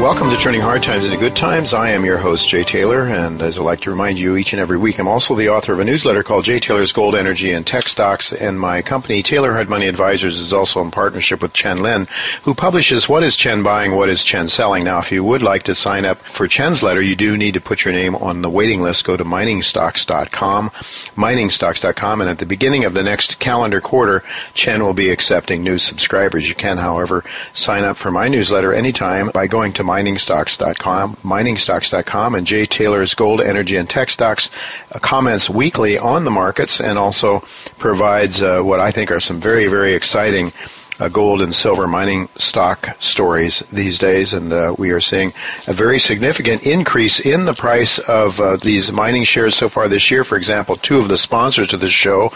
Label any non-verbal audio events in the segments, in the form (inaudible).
Welcome to Turning Hard Times into Good Times. I am your host, Jay Taylor, and as I like to remind you each and every week, I'm also the author of a newsletter called Jay Taylor's Gold, Energy, and Tech Stocks, and my company, Taylor Hard Money Advisors, is also in partnership with Chen Lin, who publishes What is Chen Buying, What is Chen Selling. Now, if you would like to sign up for Chen's letter, you do need to put your name on the waiting list. Go to miningstocks.com, miningstocks.com, and at the beginning of the next calendar quarter, Chen will be accepting new subscribers. You can, however, sign up for my newsletter anytime by going to miningstocks.com, miningstocks.com, and Jay Taylor's Gold, Energy, and Tech Stocks uh, comments weekly on the markets and also provides uh, what I think are some very, very exciting uh, gold and silver mining stock stories these days, and uh, we are seeing a very significant increase in the price of uh, these mining shares so far this year. For example, two of the sponsors of this show,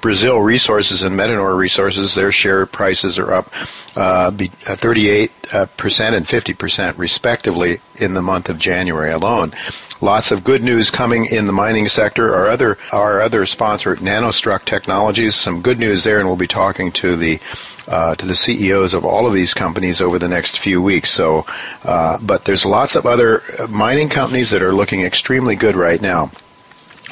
Brazil Resources and Metanor Resources, their share prices are up uh, 38% uh, and 50% respectively in the month of January alone. Lots of good news coming in the mining sector. Our other our other sponsor, Nanostruck Technologies, some good news there, and we'll be talking to the uh, to the CEOs of all of these companies over the next few weeks. So, uh, but there's lots of other mining companies that are looking extremely good right now.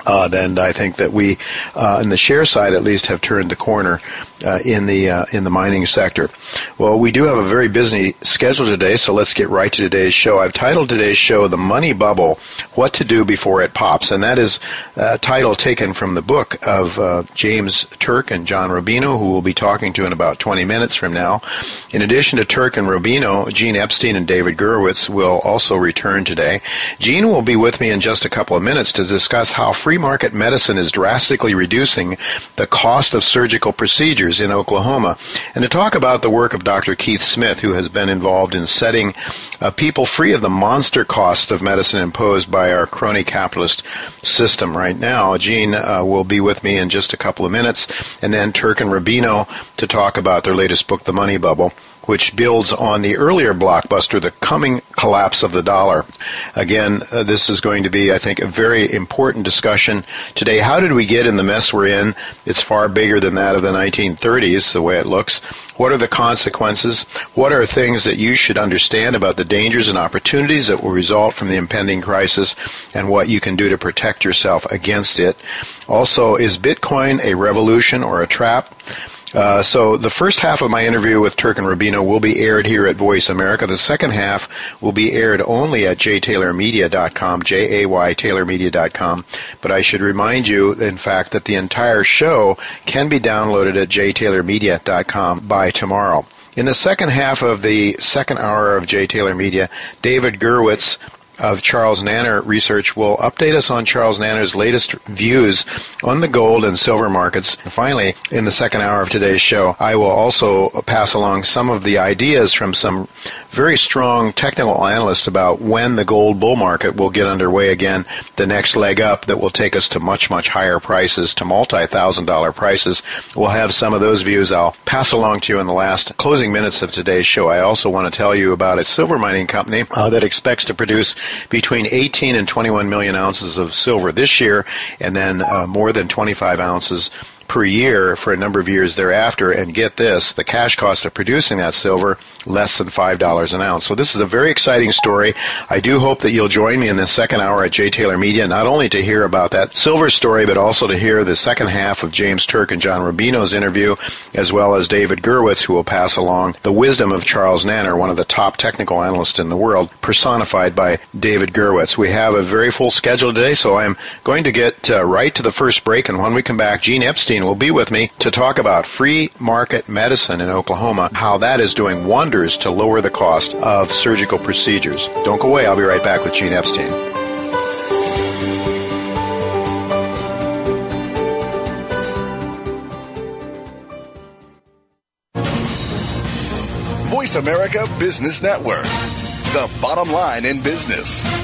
Uh, then I think that we, uh, in the share side at least, have turned the corner uh, in the uh, in the mining sector. Well, we do have a very busy schedule today, so let's get right to today's show. I've titled today's show "The Money Bubble: What to Do Before It Pops," and that is a title taken from the book of uh, James Turk and John Rubino, who we'll be talking to in about 20 minutes from now. In addition to Turk and Rubino, Gene Epstein and David Gurewitz will also return today. Gene will be with me in just a couple of minutes to discuss how free market medicine is drastically reducing the cost of surgical procedures in Oklahoma, and to talk about the work of Dr. Keith Smith, who has been involved in setting uh, people free of the monster costs of medicine imposed by our crony capitalist system right now. Gene uh, will be with me in just a couple of minutes, and then Turk and Rubino to talk about their latest book, The Money Bubble which builds on the earlier blockbuster, The Coming Collapse of the Dollar. Again, uh, this is going to be, I think, a very important discussion today. How did we get in the mess we're in? It's far bigger than that of the 1930s, the way it looks. What are the consequences? What are things that you should understand about the dangers and opportunities that will result from the impending crisis and what you can do to protect yourself against it? Also, is Bitcoin a revolution or a trap? Uh, so the first half of my interview with Turk and Rubino will be aired here at Voice America. The second half will be aired only at jtaylormedia.com, J-A-Y taylormedia.com. But I should remind you, in fact, that the entire show can be downloaded at jtaylormedia.com by tomorrow. In the second half of the second hour of J. Taylor Media, David Gurewitz of Charles Nenner Research will update us on Charles Nenner's latest views on the gold and silver markets. And finally, in the second hour of today's show, I will also pass along some of the ideas from some very strong technical analysts about when the gold bull market will get underway again, the next leg up that will take us to much, much higher prices, to multi thousand dollar prices. We'll have some of those views I'll pass along to you in the last closing minutes of today's show. I also want to tell you about a silver mining company uh, that expects to produce between 18 and 21 million ounces of silver this year, and then uh, more than 25 ounces per year for a number of years thereafter. And get this, the cash cost of producing that silver, less than $5 an ounce. So this is a very exciting story. I do hope that you'll join me in the second hour at J. Taylor Media, not only to hear about that silver story, but also to hear the second half of James Turk and John Rubino's interview, as well as David Gerwitz, who will pass along the wisdom of Charles Nenner, one of the top technical analysts in the world, personified by David Gerwitz. We have a very full schedule today, so I'm going to get uh, right to the first break, and when we come back, Gene Epstein will be with me to talk about free market medicine in Oklahoma, how that is doing wonders to lower the cost of surgical procedures. Don't go away, I'll be right back with Gene Epstein. Voice America Business Network, the bottom line in business.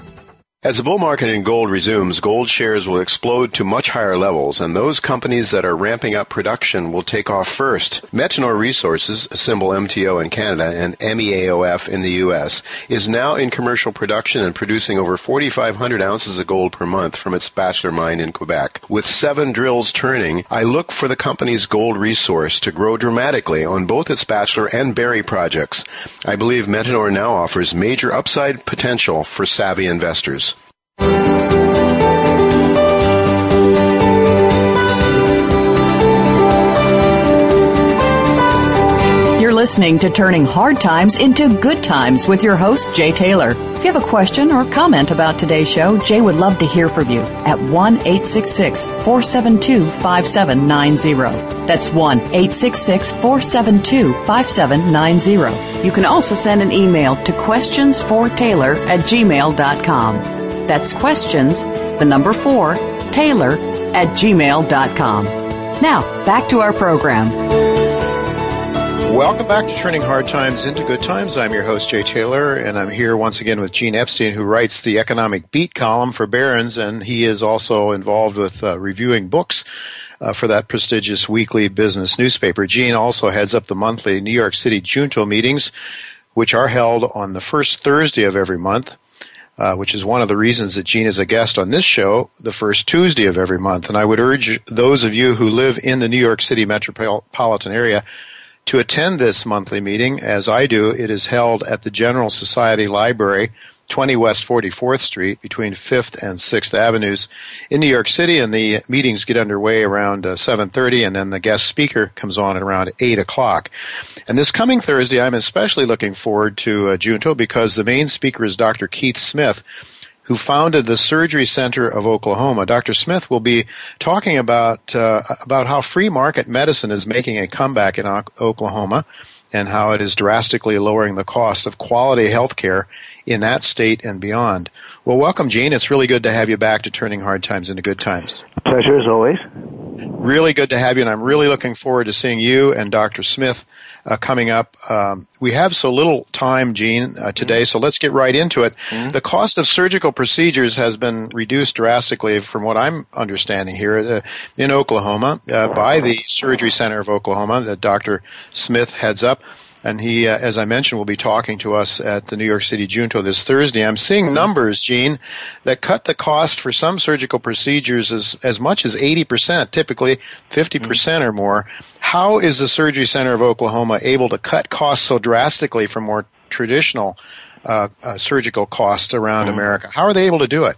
As the bull market in gold resumes, gold shares will explode to much higher levels, and those companies that are ramping up production will take off first. Metanor Resources, symbol MTO in Canada and MEAOF in the U.S., is now in commercial production and producing over 4,500 ounces of gold per month from its Bachelor mine in Quebec. With seven drills turning, I look for the company's gold resource to grow dramatically on both its Bachelor and Barry projects. I believe Metanor now offers major upside potential for savvy investors. You're listening to Turning Hard Times into Good Times with your host, Jay Taylor. If you have a question or comment about today's show, Jay would love to hear from you at 1 866 472 5790. That's 1 866 472 5790. You can also send an email to questionsfortaylor at gmail.com. That's questions, the number four, Taylor at gmail.com. Now, back to our program. Welcome back to Turning Hard Times into Good Times. I'm your host, Jay Taylor, and I'm here once again with Gene Epstein, who writes the economic beat column for Barron's, and he is also involved with uh, reviewing books uh, for that prestigious weekly business newspaper. Gene also heads up the monthly New York City Junto meetings, which are held on the first Thursday of every month uh, which is one of the reasons that Gene is a guest on this show the first Tuesday of every month. And I would urge those of you who live in the New York City metropolitan area to attend this monthly meeting. As I do, it is held at the General Society Library 20 West 44th Street between 5th and 6th Avenues in New York City, and the meetings get underway around uh, 7.30, and then the guest speaker comes on at around 8 o'clock. And this coming Thursday, I'm especially looking forward to uh, Junto because the main speaker is Dr. Keith Smith, who founded the Surgery Center of Oklahoma. Dr. Smith will be talking about uh, about how free market medicine is making a comeback in o- Oklahoma and how it is drastically lowering the cost of quality health care in that state and beyond. Well, welcome, Gene. It's really good to have you back to turning hard times into good times. Pleasure as always. Really good to have you, and I'm really looking forward to seeing you and Dr. Smith uh, coming up. Um, we have so little time, Gene, uh, today, so let's get right into it. Mm-hmm. The cost of surgical procedures has been reduced drastically, from what I'm understanding here, uh, in Oklahoma uh, by the Surgery Center of Oklahoma that Dr. Smith heads up. And he, uh, as I mentioned, will be talking to us at the New York City Junto this Thursday. I'm seeing numbers, Gene, that cut the cost for some surgical procedures as, as much as 80%, typically 50% or more. How is the Surgery Center of Oklahoma able to cut costs so drastically from more traditional uh, uh, surgical costs around mm-hmm. America? How are they able to do it?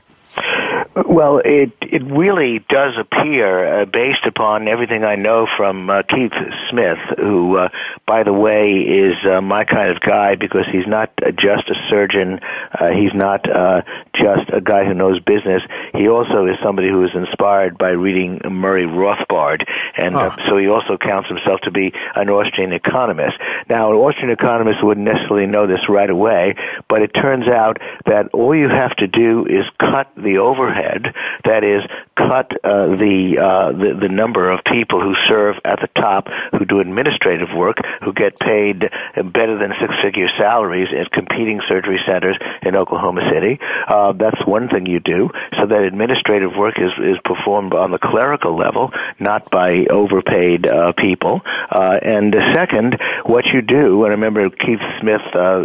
Well, it it really does appear, uh, based upon everything I know from uh, Keith Smith, who, uh, by the way, is uh, my kind of guy because he's not just a surgeon, uh, he's not uh, just a guy who knows business. He also is somebody who is inspired by reading Murray Rothbard, and uh, so he also counts himself to be an Austrian economist. Now, an Austrian economist wouldn't necessarily know this right away, but it turns out that all you have to do is cut the overhead That is, cut uh, the, uh, the the number of people who serve at the top who do administrative work, who get paid better than six-figure salaries at competing surgery centers in Oklahoma City. Uh, that's one thing you do, so that administrative work is is performed on the clerical level, not by overpaid uh, people. Uh, and second, what you do, and I remember Keith Smith uh,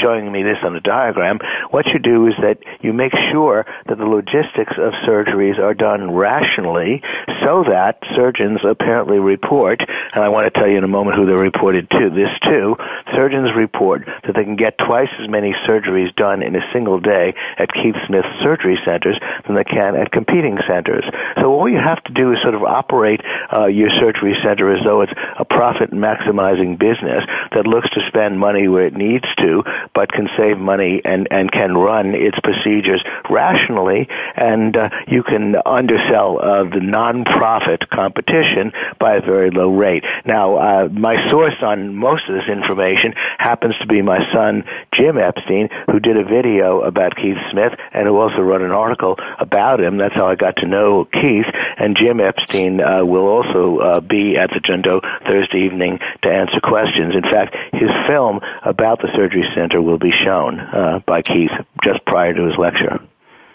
showing me this on a diagram. What you do is that you make sure that the logistics of surgeries are done rationally so that surgeons apparently report, and I want to tell you in a moment who they're reported to, this too, surgeons report that they can get twice as many surgeries done in a single day at Keith Smith surgery centers than they can at competing centers. So all you have to do is sort of operate uh, your surgery center as though it's a profit maximizing business that looks to spend money where it needs to, but can save money and, and can run its procedures rationally and uh, you can undersell uh, the non-profit competition by a very low rate. Now, uh, my source on most of this information happens to be my son Jim Epstein, who did a video about Keith Smith and who also wrote an article about him. That's how I got to know Keith. And Jim Epstein uh, will also uh, be at the Junto Thursday evening to answer questions. In fact, his film about the surgery center will be shown uh, by Keith just prior to his lecture.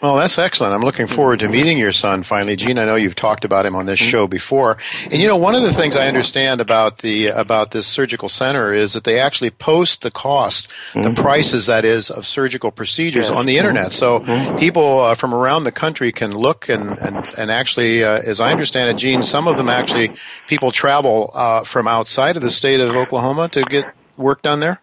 Well, that's excellent. I'm looking forward to meeting your son finally, Gene. I know you've talked about him on this show before, and you know one of the things I understand about the about this surgical center is that they actually post the cost, the mm-hmm. prices that is of surgical procedures on the internet, so mm-hmm. people uh, from around the country can look and and and actually, uh, as I understand it, Gene, some of them actually people travel uh, from outside of the state of Oklahoma to get work done there.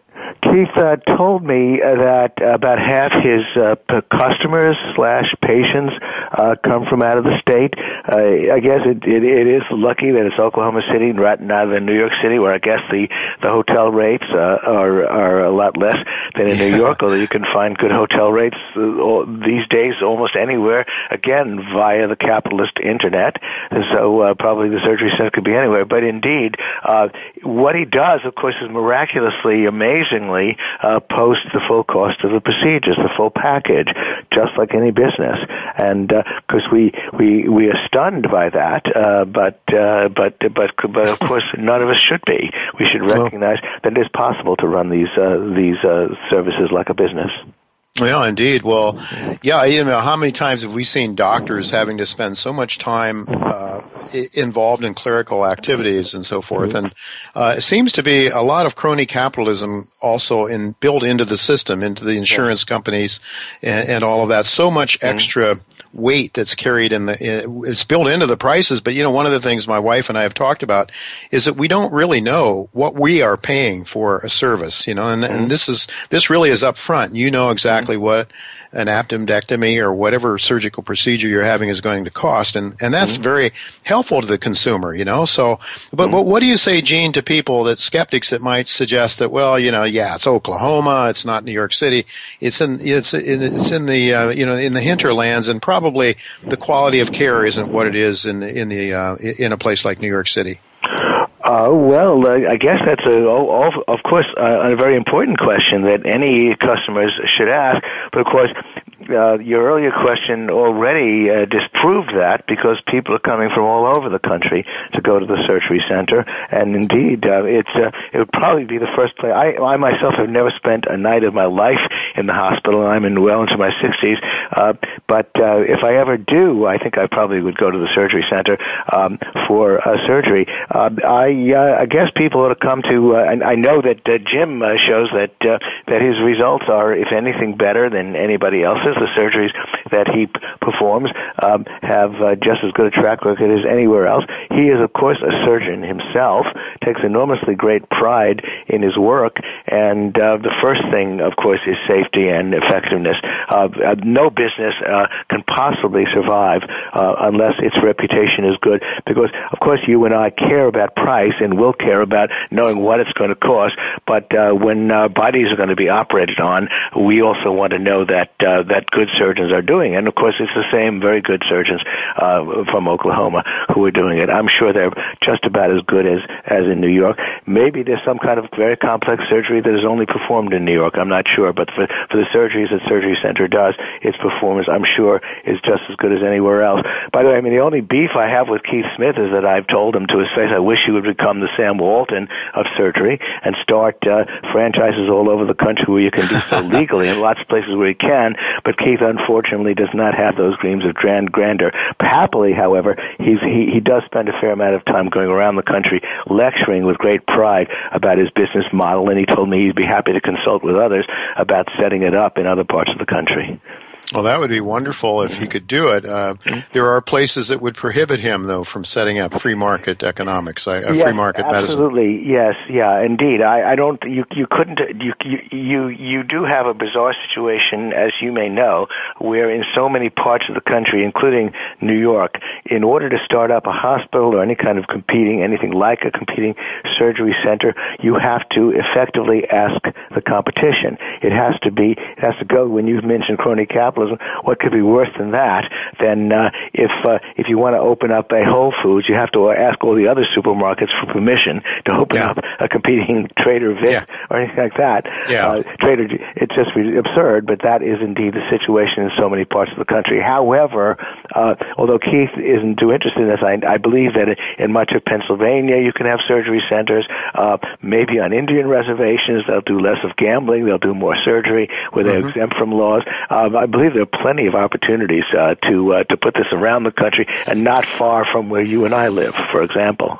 Keith uh, told me uh, that about half his uh, customers slash patients uh, come from out of the state. Uh, I guess it, it it is lucky that it's Oklahoma City rather than New York City, where I guess the the hotel rates uh, are are a lot less than in New (laughs) York. Although you can find good hotel rates uh, these days almost anywhere. Again, via the capitalist internet. And so uh, probably the surgery center could be anywhere. But indeed, uh, what he does, of course, is miraculously, amazingly uh, post the full cost of the procedures, the full package, just like any business. And because uh, we we we are stunned by that, uh, but uh, but but but of course none of us should be. We should recognize well, that it is possible to run these uh, these uh, services like a business. Yeah, indeed. Well, yeah, you know, how many times have we seen doctors having to spend so much time uh, involved in clerical activities and so forth? And uh, it seems to be a lot of crony capitalism also in built into the system, into the insurance companies, and, and all of that. So much extra weight that's carried in the it's built into the prices but you know one of the things my wife and I have talked about is that we don't really know what we are paying for a service you know and, and mm-hmm. this is this really is up front you know exactly mm-hmm. what an appendectomy or whatever surgical procedure you're having is going to cost and and that's mm-hmm. very helpful to the consumer you know so but mm-hmm. but what do you say Gene to people that skeptics that might suggest that well you know yeah it's Oklahoma it's not New York City it's in it's in, it's in the uh, you know in the hinterlands and probably the quality of care isn't what it is in in the uh, in a place like New York City uh, well, uh, I guess that's a, oh, of course, uh, a very important question that any customers should ask. But of course, uh, your earlier question already uh, disproved that because people are coming from all over the country to go to the surgery center, and indeed, uh, it's uh, it would probably be the first place. I, I myself have never spent a night of my life in the hospital. I'm in well into my 60s, uh, but uh, if I ever do, I think I probably would go to the surgery center um, for a surgery. Uh, I uh, I guess people ought to come to. Uh, and I know that uh, Jim uh, shows that uh, that his results are, if anything, better than anybody else's the surgeries that he p- performs um, have uh, just as good a track record as anywhere else. He is, of course, a surgeon himself, takes enormously great pride in his work, And uh, the first thing, of course, is safety and effectiveness. Uh, uh, no business uh, can possibly survive uh, unless its reputation is good, because of course you and I care about price and will care about knowing what it's going to cost. But when bodies are going to be operated on, we also want to know that uh, that good surgeons are doing. And of course, it's the same very good surgeons uh, from Oklahoma who are doing it. I'm sure they're just about as good as as in New York. Maybe there's some kind of very complex surgery that is only performed in New York. I'm not sure, but for for the surgeries that Surgery Center does, its performance, I'm sure, is just as good as anywhere else. By the way, I mean the only beef I have with Keith Smith is that I've told him to his face, I wish he would become the Sam Walton of surgery and start uh, franchises all over the country where you can do so (laughs) legally, and lots of places where you can. But Keith, unfortunately, does not have those dreams of grand grandeur. Happily, however, he's he, he does spend a fair amount of time going around the country lecturing with great about his business model, and he told me he'd be happy to consult with others about setting it up in other parts of the country. Well, that would be wonderful if he could do it. Uh, there are places that would prohibit him, though, from setting up free market economics, uh, yes, free market absolutely. medicine. Yes, yeah, indeed. I, I don't. You you couldn't. You, you you you do have a bizarre situation, as you may know, where in so many parts of the country, including New York, in order to start up a hospital or any kind of competing, anything like a competing surgery center, you have to effectively ask the competition. It has to be. It has to go. When you've mentioned crony capital capitalism, what could be worse than that? Than uh, if uh, if you want to open up a Whole Foods, you have to ask all the other supermarkets for permission to open yeah. up a competing (laughs) Trader Vic yeah. or anything like that. Yeah. Uh, Trader, it's just absurd, but that is indeed the situation in so many parts of the country. However, uh, although Keith isn't too interested in this, I, I believe that in much of Pennsylvania you can have surgery centers. Uh, maybe on Indian reservations they'll do less of gambling, they'll do more surgery where they're mm-hmm. exempt from laws. Uh, I believe believe there are plenty of opportunities uh, to uh, to put this around the country, and not far from where you and I live, for example.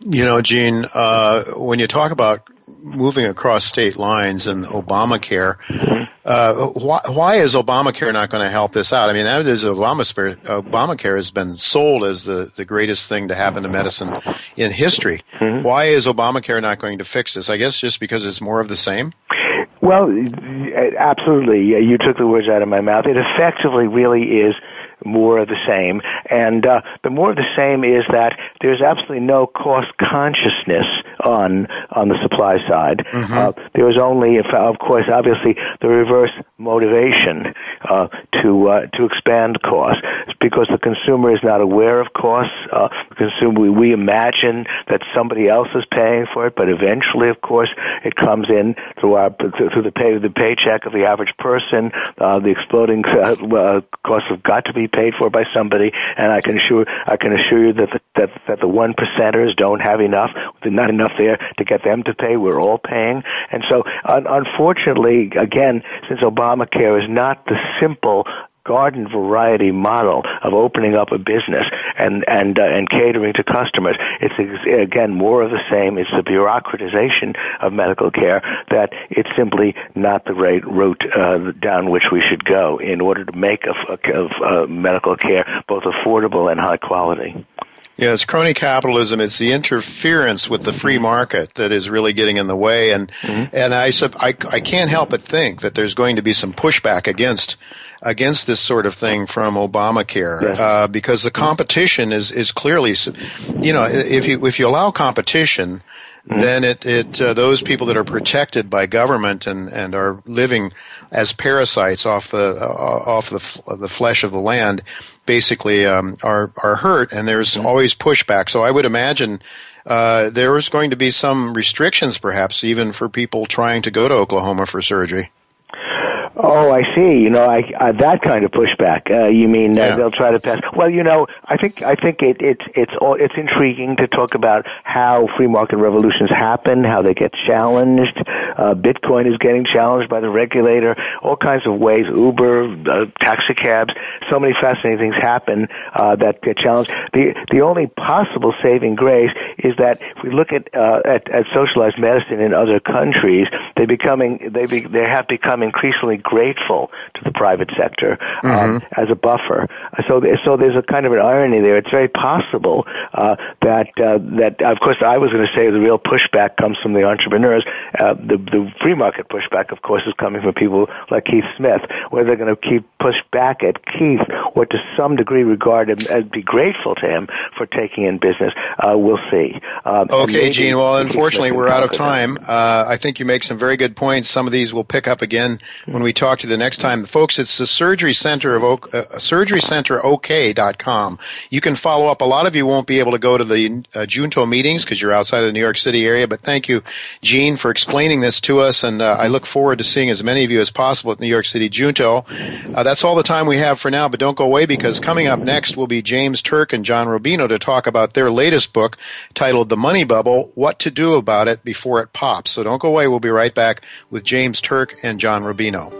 You know, Gene, uh, when you talk about moving across state lines and Obamacare, mm-hmm. uh, why, why, is Obamacare not going to help this out? I mean, that is Obamacare, Obamacare has been sold as the, the greatest thing to happen to medicine in history. Mm-hmm. Why is Obamacare not going to fix this? I guess just because it's more of the same? Well, absolutely. You took the words out of my mouth. It effectively really is more of the same. And uh, the more of the same is that there's absolutely no cost consciousness on on the supply side. Mm-hmm. Uh, there is only, of course, obviously the reverse motivation uh, to uh, to expand costs because the consumer is not aware of costs. Uh, the consumer, we, we imagine that somebody else is paying for it, but eventually, of course, it comes in through our through the pay the paycheck of the average person. Uh, the exploding (laughs) uh, costs have got to be paid for by somebody, and I can assure I can assure you that the, that that the one percenters don't have enough. There's not enough there to get them to pay. We're all paying, and so un- unfortunately, again, since Obamacare is not the simple garden variety model of opening up a business and and uh, and catering to customers. It's again more of the same. It's the bureaucratization of medical care that it's simply not the right route uh, down which we should go in order to make a, a, a, medical care both affordable and high quality. Yes, crony capitalism is the interference with the free market that is really getting in the way, and mm-hmm. and I, I I can't help but think that there's going to be some pushback against against this sort of thing from Obamacare uh, because the competition is is clearly, you know, if you if you allow competition, mm-hmm. then it it uh, those people that are protected by government and and are living as parasites off the uh, off the the flesh of the land basically um, are are hurt, and there's mm-hmm. always pushback. So I would imagine. Uh, there is going to be some restrictions, perhaps even for people trying to go to Oklahoma for surgery. Oh, I see. You know, I, uh, that kind of pushback. Uh, you mean uh, yeah. they'll try to pass? Well, you know, I think I think it, it's it's all, it's intriguing to talk about how free market revolutions happen, how they get challenged. Uh, Bitcoin is getting challenged by the regulator. All kinds of ways. Uber, uh, taxi cabs. So many fascinating things happen uh, that get challenged. The the only possible saving grace is that if we look at uh, at, at socialized medicine in other countries, they becoming they be, they have become increasingly grateful to the private sector um, mm-hmm. as a buffer. So, so there's a kind of an irony there. It's very possible uh, that uh, that, of course, I was going to say the real pushback comes from the entrepreneurs. Uh, the the free market pushback, of course, is coming from people like Keith Smith. Whether they're going to keep push back at Keith or to some degree regard him and be grateful to him for taking in business, uh, we'll see. Um, okay, Gene. Well, unfortunately, we're out of time. Uh, I think you make some very good points. Some of these we'll pick up again when we talk to you the next time, folks. It's the Surgery Center of Oak, uh, surgerycenterok.com. You can follow up. A lot of you won't be able to go to the uh, Junto meetings because you're outside of the New York City area. But thank you, Gene, for explaining this to us, and uh, I look forward to seeing as many of you as possible at New York City Junto. Uh, that's all the time we have for now. But don't go away because coming up next will be James Turk and John Rubino to talk about their latest book titled "The Money Bubble: What to Do About It Before It Pops." So don't go away. We'll be right back with James Turk and John Rubino.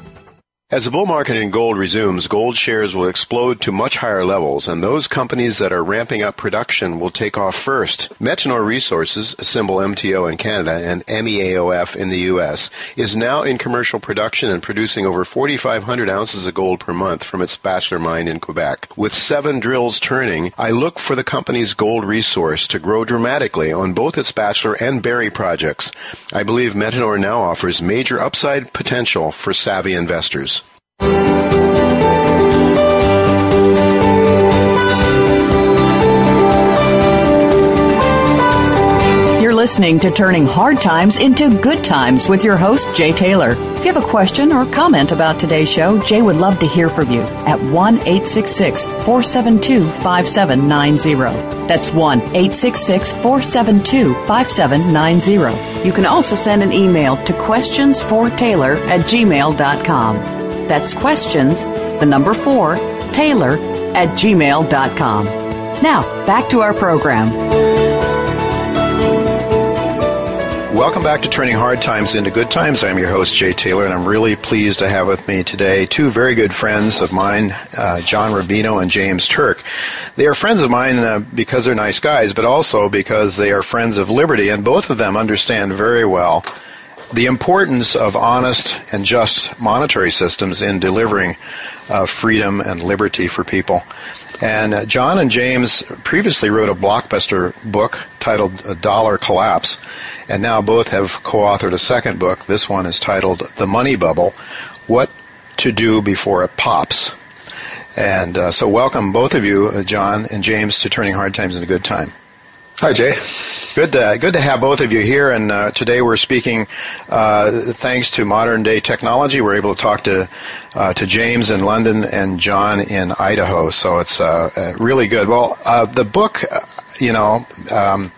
As the bull market in gold resumes, gold shares will explode to much higher levels, and those companies that are ramping up production will take off first. Metanor Resources, symbol MTO in Canada and MEAOF in the U.S., is now in commercial production and producing over 4,500 ounces of gold per month from its Bachelor mine in Quebec. With seven drills turning, I look for the company's gold resource to grow dramatically on both its Bachelor and Barry projects. I believe Metanor now offers major upside potential for savvy investors. You're listening to Turning Hard Times into Good Times with your host, Jay Taylor. If you have a question or comment about today's show, Jay would love to hear from you at 1 866 472 5790. That's 1 866 472 5790. You can also send an email to questionsfortaylor at gmail.com. That's questions, the number four, Taylor at gmail.com. Now, back to our program. Welcome back to Turning Hard Times into Good Times. I'm your host, Jay Taylor, and I'm really pleased to have with me today two very good friends of mine, uh, John Rubino and James Turk. They are friends of mine uh, because they're nice guys, but also because they are friends of liberty, and both of them understand very well the importance of honest and just monetary systems in delivering uh, freedom and liberty for people. And uh, John and James previously wrote a blockbuster book titled A Dollar Collapse, and now both have co authored a second book. This one is titled The Money Bubble What to Do Before It Pops. And uh, so, welcome both of you, uh, John and James, to Turning Hard Times into Good Time. Hi, Jay. Good to, good to have both of you here. And uh, today we're speaking, uh, thanks to modern day technology, we're able to talk to, uh, to James in London and John in Idaho. So it's uh, uh, really good. Well, uh, the book, you know, um,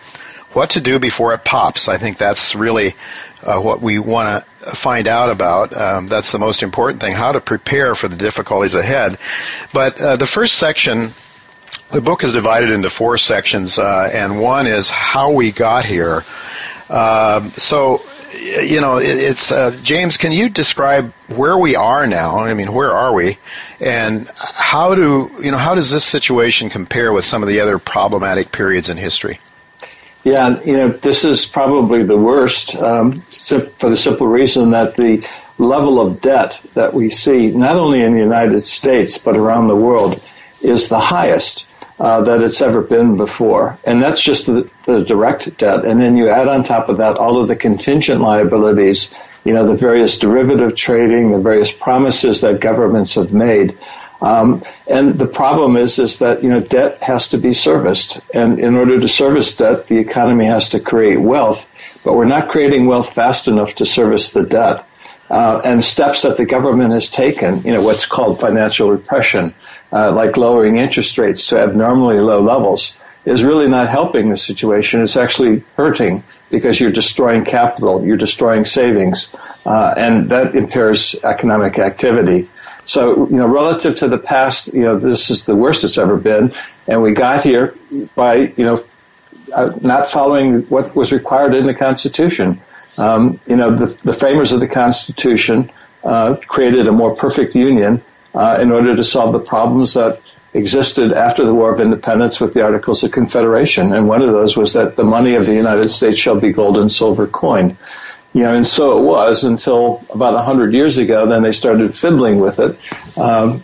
What to Do Before It Pops, I think that's really what we want to find out about. Um, that's the most important thing, how to prepare for the difficulties ahead. But the first section the book is divided into four sections, uh, and one is how we got here. Uh, so, you know, it, it's uh, James. Can you describe where we are now? I mean, where are we, and how do you know how does this situation compare with some of the other problematic periods in history? Yeah, you know, this is probably the worst um, for the simple reason that the level of debt that we see, not only in the United States but around the world, is the highest uh, that it's ever been before. And that's just the, the direct debt. And then you add on top of that all of the contingent liabilities, you know, the various derivative trading, the various promises that governments have made. Um, and the problem is, is that you know debt has to be serviced, and in order to service debt, the economy has to create wealth. But we're not creating wealth fast enough to service the debt. Uh, and steps that the government has taken, you know, what's called financial repression, uh, like lowering interest rates to abnormally low levels, is really not helping the situation. It's actually hurting because you're destroying capital, you're destroying savings, uh, and that impairs economic activity. So, you know, relative to the past, you know, this is the worst it's ever been, and we got here by, you know, uh, not following what was required in the Constitution. Um, you know, the, the, framers of the Constitution uh, created a more perfect union uh, in order to solve the problems that existed after the War of Independence with the Articles of Confederation. And one of those was that the money of the United States shall be gold and silver coined. You know, and so it was until about 100 years ago, then they started fiddling with it, um,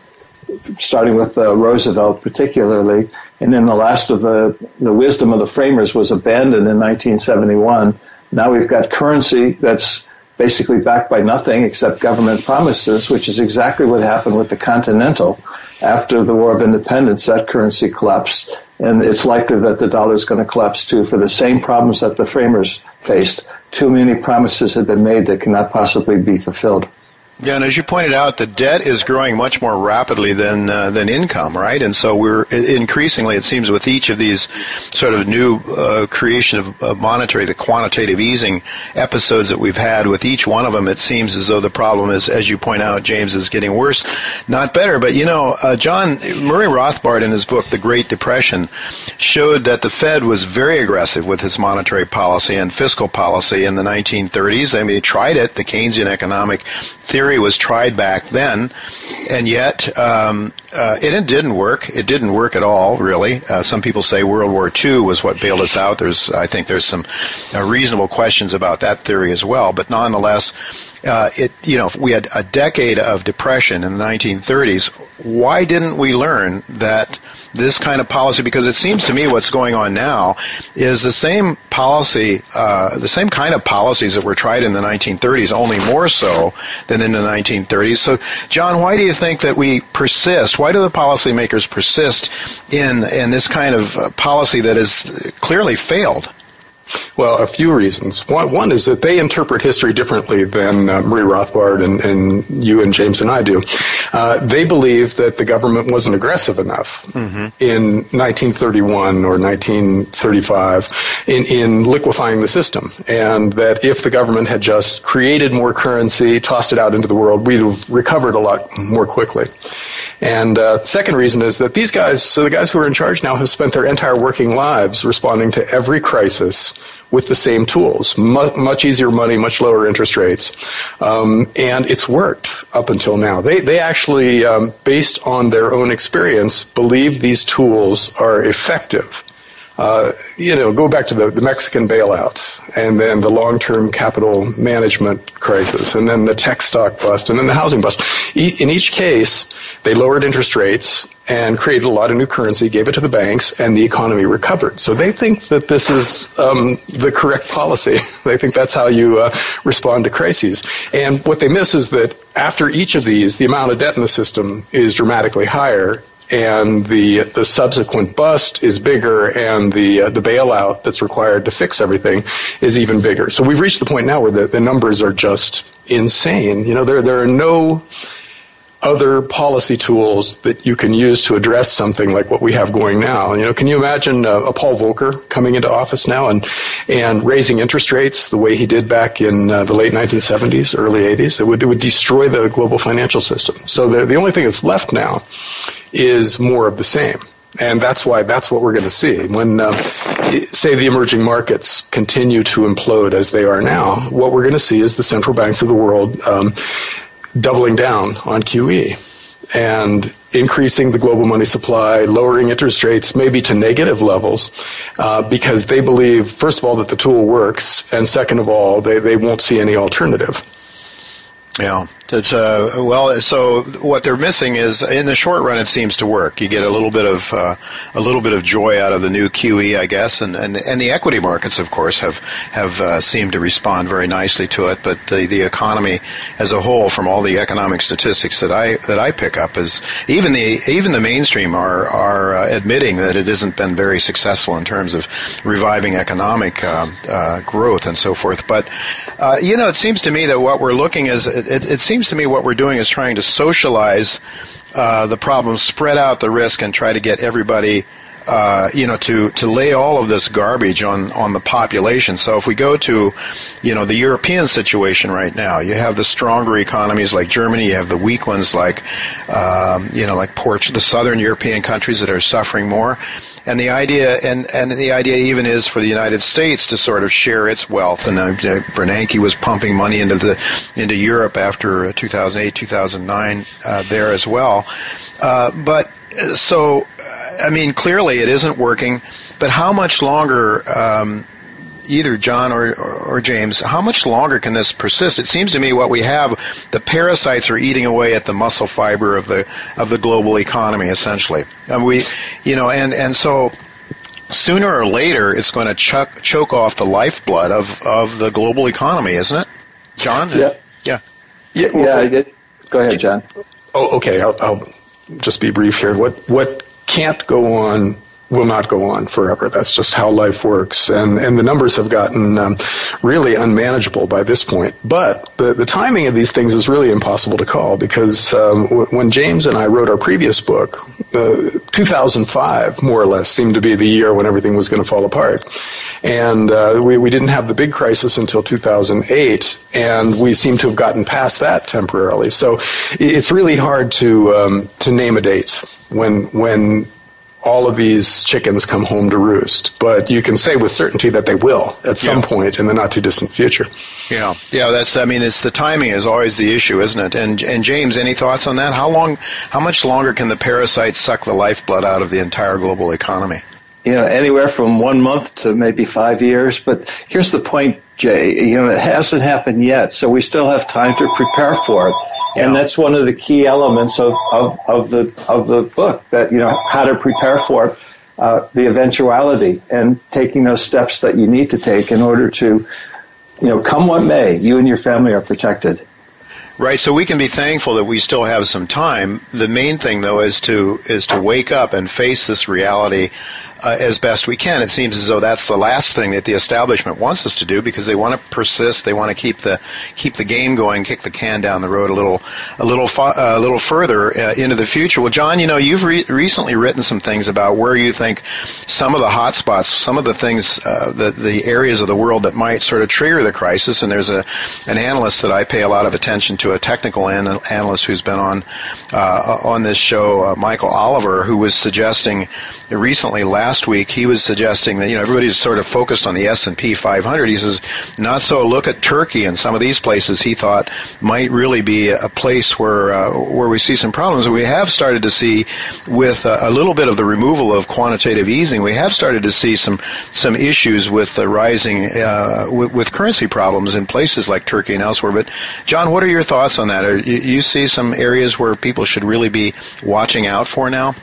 starting with uh, Roosevelt particularly. And then the last of the, the wisdom of the framers was abandoned in 1971. Now we've got currency that's basically backed by nothing except government promises, which is exactly what happened with the Continental. After the War of Independence, that currency collapsed, and it's likely that the dollar is going to collapse too for the same problems that the framers faced. Too many promises have been made that cannot possibly be fulfilled. Yeah, and as you pointed out, the debt is growing much more rapidly than uh, than income, right? And so we're increasingly, it seems, with each of these sort of new uh, creation of uh, monetary, the quantitative easing episodes that we've had, with each one of them, it seems as though the problem is, as you point out, James, is getting worse, not better. But you know, uh, John Murray Rothbard in his book, The Great Depression, showed that the Fed was very aggressive with its monetary policy and fiscal policy in the 1930s. I mean, they tried it, the Keynesian economic theory theory was tried back then, and yet um, uh, it, it, didn't work. It didn't work at all, really. Uh, some people say World War II was what bailed us out. There's, I think, there's some uh, reasonable questions about that theory as well. But nonetheless, uh, it you know we had a decade of depression in the 1930s. Why didn't we learn that this kind of policy? Because it seems to me what's going on now is the same policy, uh, the same kind of policies that were tried in the 1930s, only more so than in the 1930s. So, John, why do you think that we persist? Why do the policymakers persist in in this kind of uh, policy that has clearly failed? Well, a few reasons. One, one is that they interpret history differently than uh, Murray Rothbard and, and, you and James and I do. Uh, they believe that the government wasn't aggressive enough mm-hmm. in 1931 or 1935 in, in liquefying the system, and that if the government had just created more currency, tossed it out into the world, we'd have recovered a lot more quickly. And uh, second reason is that these guys, so the guys who are in charge now, have spent their entire working lives responding to every crisis with the same tools. Much, much easier money, much lower interest rates. Um, and it's worked up until now. They, they actually, um, based on their own experience, believe these tools are effective. Uh, you know, go back to the, the Mexican bailout and then the long-term capital management crisis and then the tech stock bust and then the housing bust. E- in each case, they lowered interest rates and created a lot of new currency, gave it to the banks, and the economy recovered. So they think that this is um, the correct policy. (laughs) they think that's how you uh, respond to crises. And what they miss is that after each of these, the amount of debt in the system is dramatically higher, and the the subsequent bust is bigger, and the uh, the bailout that's required to fix everything is even bigger. So we've reached the point now where the, the numbers are just insane. You know, there there are no other policy tools that you can use to address something like what we have going now. You know, can you imagine a, a Paul Volcker coming into office now and and raising interest rates the way he did back in uh, the late 1970s, early 80s? It would it would destroy the global financial system. So the the only thing that's left now is more of the same. And that's why that's what we're going to see when, uh, say, the emerging markets continue to implode as they are now. What we're going to see is the central banks of the world um, doubling down on QE and increasing the global money supply, lowering interest rates maybe to negative levels, uh, because they believe, first of all, that the tool works, and second of all, they, they won't see any alternative. Yeah. That's, uh, well, so what they're missing is in the short run, it seems to work. You get a little bit of uh, a little bit of joy out of the new QE, I guess, and, and and the equity markets, of course, have have uh, seemed to respond very nicely to it. But the, the economy as a whole, from all the economic statistics that I that I pick up, is even the even the mainstream are are uh, admitting that it hasn't been very successful in terms of reviving economic um, uh, growth and so forth. But uh, you know, it seems to me that what we're looking is it, it, it seems to me what we're doing is trying to socialize uh, the problem, spread out the risk, and try to get everybody. Uh, you know, to, to lay all of this garbage on, on the population. So if we go to, you know, the European situation right now, you have the stronger economies like Germany, you have the weak ones like, um, you know, like Portugal, the southern European countries that are suffering more. And the idea, and, and the idea even is for the United States to sort of share its wealth. And uh, Bernanke was pumping money into the into Europe after 2008, 2009 uh, there as well. Uh, but so, I mean, clearly it isn't working. But how much longer? Um, either John or, or, James, how much longer can this persist? It seems to me what we have, the parasites are eating away at the muscle fiber of the of the global economy, essentially. And we, you know, and and so sooner or later, it's going to chuck, choke off the lifeblood of of the global economy, isn't it, John? Yeah. Yeah. Yeah. yeah I did. Go ahead, John. Oh, okay. I'll, I'll just be brief here. What what can't go on will not go on forever. That's just how life works. And, and the numbers have gotten um, really unmanageable by this point. But the, the timing of these things is really impossible to call because um, w- when James and I wrote our previous book, uh, 2005 more or less seemed to be the year when everything was going to fall apart. And uh, we, we didn't have the big crisis until 2008, and we seem to have gotten past that temporarily. So it's really hard to, um, to name a date when, when all of these chickens come home to roost. But you can say with certainty that they will at some yeah. point in the not too distant future. Yeah, yeah. That's. I mean, it's the timing is always the issue, isn't it? And and James, any thoughts on that? How long? How much longer can the parasites suck the lifeblood out of the entire global economy? You know, anywhere from one month to maybe five years. But here's the point, Jay. You know, it hasn't happened yet, so we still have time to prepare for it. Yeah. And that's one of the key elements of, of, of, the, of the book that, you know, how to prepare for uh, the eventuality and taking those steps that you need to take in order to, you know, come what may, you and your family are protected. Right, so we can be thankful that we still have some time. The main thing, though, is to is to wake up and face this reality uh, as best we can. It seems as though that's the last thing that the establishment wants us to do because they want to persist. They want to keep the keep the game going, kick the can down the road a little a little uh, a little further uh, into the future. Well, John, you know you've re- recently written some things about where you think some of the hot spots, some of the things, uh, the the areas of the world that might sort of trigger the crisis. And there's a an analyst that I pay a lot of attention to, a technical an- analyst who's been on uh, on this show, uh, Michael Oliver, who was suggesting recently last last week, he was suggesting that you know everybody's sort of focused on the S and P 500. He says not so. Look at Turkey and some of these places. He thought might really be a place where uh, where we see some problems. We have started to see with uh, a little bit of the removal of quantitative easing. We have started to see some some issues with the rising uh, with, with, currency problems in places like Turkey and elsewhere. But John, what are your thoughts on that? Are, you, you see some areas where people should really be watching out for now?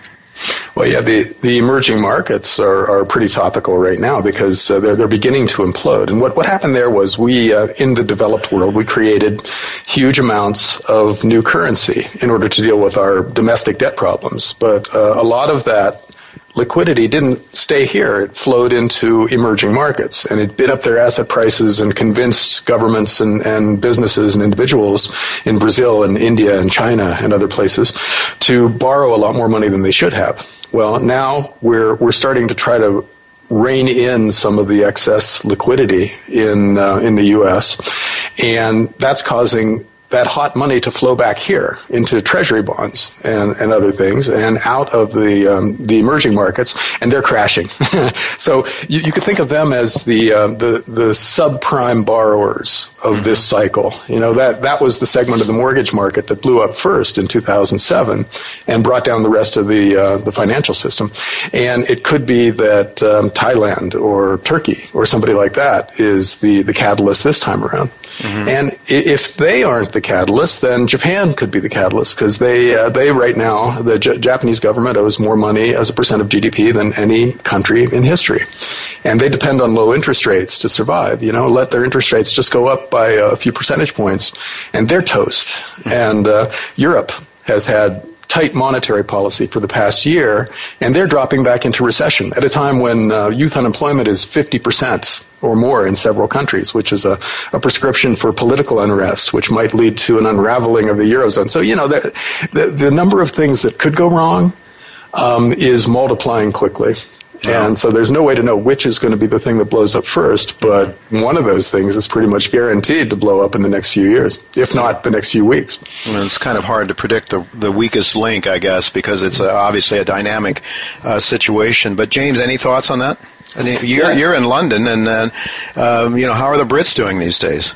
Well, yeah, the, the emerging markets are, are pretty topical right now because uh, they're, they're beginning to implode. And what, what happened there was we, uh, in the developed world, we created huge amounts of new currency in order to deal with our domestic debt problems. But uh, a lot of that liquidity didn't stay here. It flowed into emerging markets and it bid up their asset prices and convinced governments and, and businesses and individuals in Brazil and India and China and other places to borrow a lot more money than they should have. Well, now we're, we're starting to try to rein in some of the excess liquidity in, uh, in the U.S. And that's causing that hot money to flow back here into treasury bonds and, and other things and out of the um, the emerging markets and they're crashing. (laughs) So you, you, could think of them as the uh, the the subprime borrowers of this cycle. You know that that was the segment of the mortgage market that blew up first in 2007 and brought down the rest of the uh, the financial system. And it could be that um, Thailand or Turkey or somebody like that is the the catalyst this time around Mm-hmm. And if they aren't the catalyst, then Japan could be the catalyst because they uh, they right now the J- Japanese government owes more money as a percent of GDP than any country in history, and they depend on low interest rates to survive. You know, let their interest rates just go up by a few percentage points, and they're toast. Mm-hmm. And uh, Europe has had tight monetary policy for the past year, and they're dropping back into recession at a time when uh, youth unemployment is 50% or more in several countries, which is a, a, prescription for political unrest, which might lead to an unraveling of the Eurozone. So, you know, the, the, the number of things that could go wrong um, is multiplying quickly. And so there's no way to know which is going to be the thing that blows up first, but one of those things is pretty much guaranteed to blow up in the next few years, if not the next few weeks. And it's kind of hard to predict the, the weakest link, I guess, because it's a, obviously a dynamic uh, situation. But James, any thoughts on that? You're, you're in London, and uh, um, you know how are the Brits doing these days?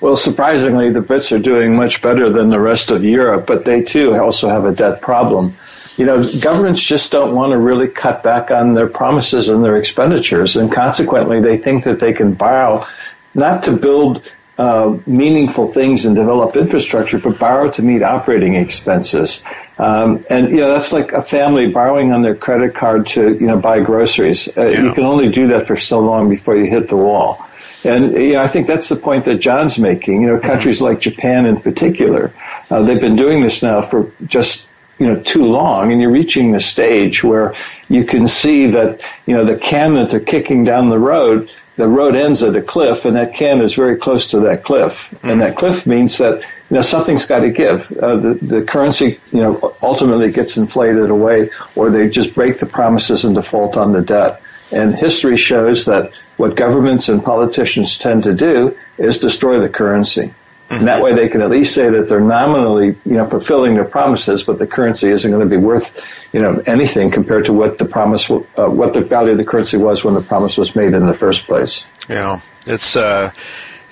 Well, surprisingly, the Brits are doing much better than the rest of Europe, but they too also have a debt problem you know, governments just don't want to really cut back on their promises and their expenditures, and consequently, they think that they can borrow not to build uh, meaningful things and develop infrastructure, but borrow to meet operating expenses. Um, and you know that's like a family borrowing on their credit card to you know buy groceries. Uh, yeah. You can only do that for so long before you hit the wall. And you know, I think that's the point that John's making. You know, countries mm-hmm. like Japan in particular, uh, they've been doing this now for just you know too long and you're reaching the stage where you can see that you know the can that they're kicking down the road the road ends at a cliff and that can is very close to that cliff mm-hmm. and that cliff means that you know something's got to give uh, the, the currency you know ultimately gets inflated away or they just break the promises and default on the debt and history shows that what governments and politicians tend to do is destroy the currency. And that way they can at least say that they're nominally, you know, fulfilling their promises, but the currency isn't going to be worth, you know, anything compared to what the promise, uh, what the value of the currency was when the promise was made in the first place. Yeah, it's, uh,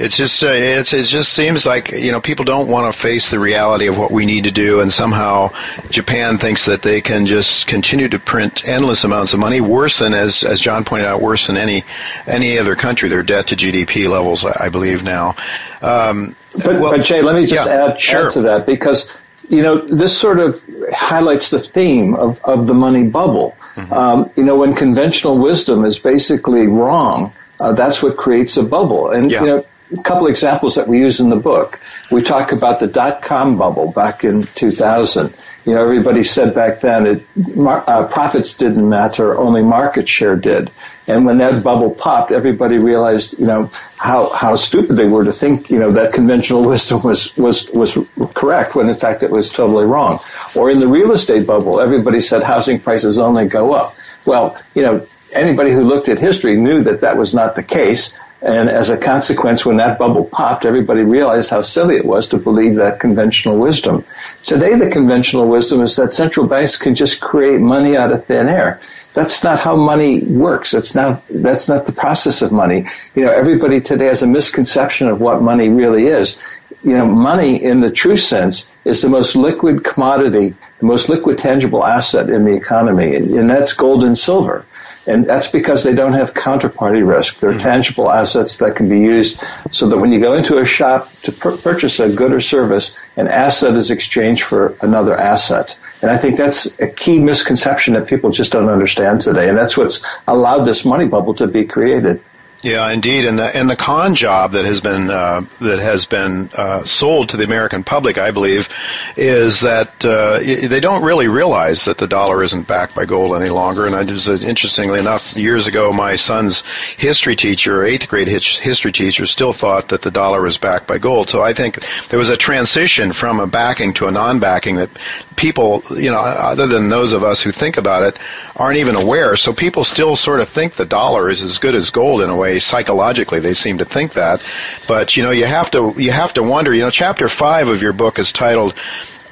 it's just uh, it's it just seems like you know people don't want to face the reality of what we need to do, and somehow Japan thinks that they can just continue to print endless amounts of money, worse than as as John pointed out, worse than any any other country. Their debt to GDP levels, I believe now. Um, but, well, but Jay, let me just yeah, add, sure. add to that because you know this sort of highlights the theme of, of the money bubble. Mm-hmm. Um, you know, when conventional wisdom is basically wrong, uh, that's what creates a bubble. And yeah. you know, a couple examples that we use in the book. We talk about the dot com bubble back in 2000. You know, everybody said back then it, uh, profits didn't matter, only market share did. And when that bubble popped, everybody realized, you know, how, how stupid they were to think, you know, that conventional (laughs) wisdom was, was, was correct when in fact it was totally wrong. Or in the real estate bubble, everybody said housing prices only go up. Well, you know, anybody who looked at history knew that that was not the case. And as a consequence, when that bubble popped, everybody realized how silly it was to believe that conventional wisdom. Today, the conventional wisdom is that central banks can just create money out of thin air. That's not how money works. That's not, that's not the process of money. You know, everybody today has a misconception of what money really is. You know, money in the true sense is the most liquid commodity, the most liquid tangible asset in the economy, and that's gold and silver. And that's because they don't have counterparty risk. They're mm-hmm. tangible assets that can be used so that when you go into a shop to pur- purchase a good or service, an asset is exchanged for another asset. And I think that's a key misconception that people just don't understand today. And that's what's allowed this money bubble to be created. Yeah, indeed, and the and the con job that has been uh, that has been uh, sold to the American public, I believe, is that uh, they don't really realize that the dollar isn't backed by gold any longer. And I just, uh, interestingly enough, years ago, my son's history teacher, eighth grade history teacher, still thought that the dollar was backed by gold. So I think there was a transition from a backing to a non-backing that people, you know, other than those of us who think about it, aren't even aware. So people still sort of think the dollar is as good as gold in a way. Psychologically, they seem to think that. But you know, you have to you have to wonder. You know, chapter five of your book is titled